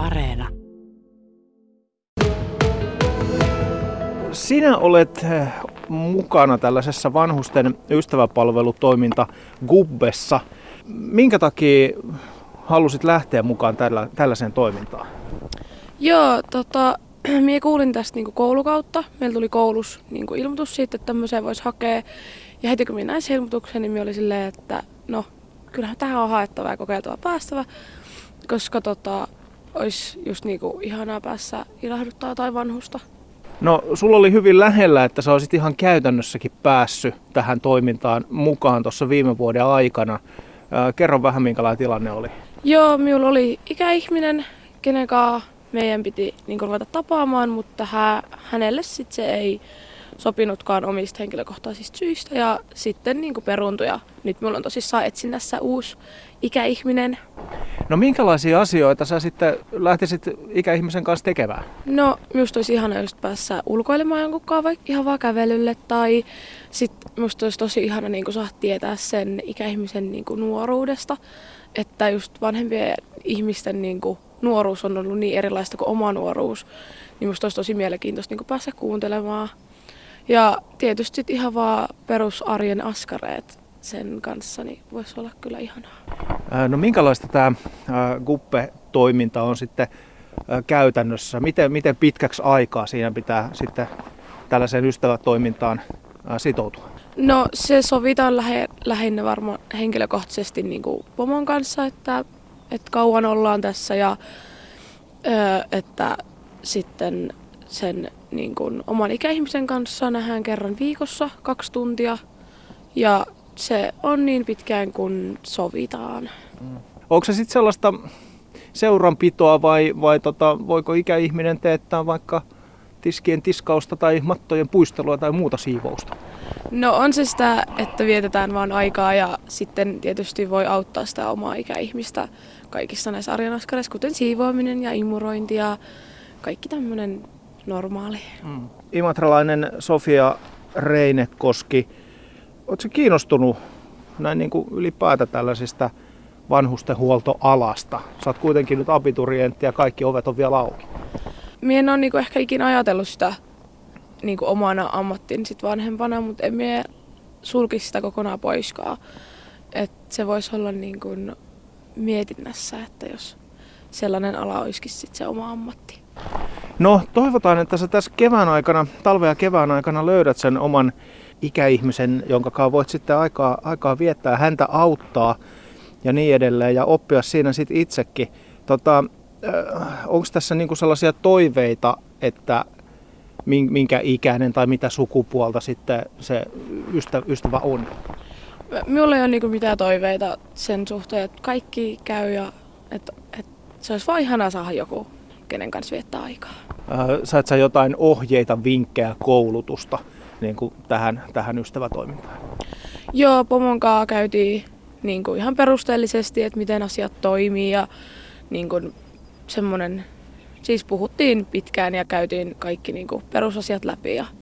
Areena. Sinä olet eh, mukana tällaisessa vanhusten ystäväpalvelutoiminta Gubbessa. Minkä takia halusit lähteä mukaan tällä, tällaiseen toimintaan? Joo, tota, minä kuulin tästä niinku koulukautta. Meillä tuli koulus niinku ilmoitus siitä, että tämmöiseen voisi hakea. Ja heti kun minä näin sen ilmoituksen, niin minä oli silleen, että no, kyllähän tähän on haettava ja kokeiltava päästävä. Koska tota, olisi just niinku ihanaa päässä ilahduttaa tai vanhusta. No, sulla oli hyvin lähellä, että sä olisit ihan käytännössäkin päässyt tähän toimintaan mukaan tuossa viime vuoden aikana. Ää, kerro vähän, minkälainen tilanne oli. Joo, minulla oli ikäihminen, kenen kanssa meidän piti niin ruveta tapaamaan, mutta hä, hänelle sit se ei sopinutkaan omista henkilökohtaisista syistä ja sitten niin peruuntui. Ja nyt minulla on tosissaan etsinnässä uusi ikäihminen. No minkälaisia asioita sä sitten lähtisit ikäihmisen kanssa tekemään? No minusta olisi ihana just päässä ulkoilemaan jonkun kanssa vaikka ihan vaan kävelylle tai sitten minusta olisi tosi ihana niin saada tietää sen ikäihmisen niin nuoruudesta. Että just vanhempien ihmisten niin kuin, nuoruus on ollut niin erilaista kuin oma nuoruus, niin musta olisi tosi mielenkiintoista niin päästä kuuntelemaan. Ja tietysti ihan vaan perusarjen askareet sen kanssa, niin voisi olla kyllä ihanaa. No minkälaista tämä Guppe-toiminta on sitten käytännössä? Miten, miten pitkäksi aikaa siinä pitää sitten tällaiseen ystävätoimintaan sitoutua? No se sovitaan lähe, lähinnä varmaan henkilökohtaisesti niin kuin pomon kanssa, että, että kauan ollaan tässä ja että sitten sen niin kuin, oman ikäihmisen kanssa nähdään kerran viikossa kaksi tuntia ja se on niin pitkään kuin sovitaan. Mm. Onko se sitten sellaista seuranpitoa vai, vai tota, voiko ikäihminen teettää vaikka tiskien tiskausta tai mattojen puistelua tai muuta siivousta? No on se sitä, että vietetään vaan aikaa ja sitten tietysti voi auttaa sitä omaa ikäihmistä kaikissa näissä arjen askareissa, kuten siivoaminen ja imurointi ja kaikki tämmöinen normaali. Mm. Imatralainen Sofia Reinekoski, oletko kiinnostunut näin niin kuin ylipäätä tällaisista vanhustenhuoltoalasta? Sä oot kuitenkin nyt abiturientti ja kaikki ovet on vielä auki. Mie en ole niin ehkä ikinä ajatellut sitä niin kuin omana ammattiin sit vanhempana, mutta en mie sulkisi sitä kokonaan poiskaan. Et se voisi olla niin kuin mietinnässä, että jos sellainen ala olisikin sit se oma ammatti. No toivotaan, että sä tässä kevään aikana, talve- ja kevään aikana löydät sen oman ikäihmisen, jonka voit sitten aikaa, aikaa viettää, häntä auttaa ja niin edelleen ja oppia siinä sitten itsekin. Tota, äh, Onko tässä niinku sellaisia toiveita, että minkä ikäinen tai mitä sukupuolta sitten se ystävä, ystävä on? Minulla ei ole niinku mitään toiveita sen suhteen, että kaikki käy ja että, että se olisi vain ihanaa saada joku, kenen kanssa viettää aikaa. Äh, sait sä jotain ohjeita, vinkkejä, koulutusta niin kuin tähän, tähän ystävätoimintaan? Joo, pomon kanssa käytiin niin kuin ihan perusteellisesti, että miten asiat toimii ja niin kuin semmoinen, siis puhuttiin pitkään ja käytiin kaikki niin kuin perusasiat läpi ja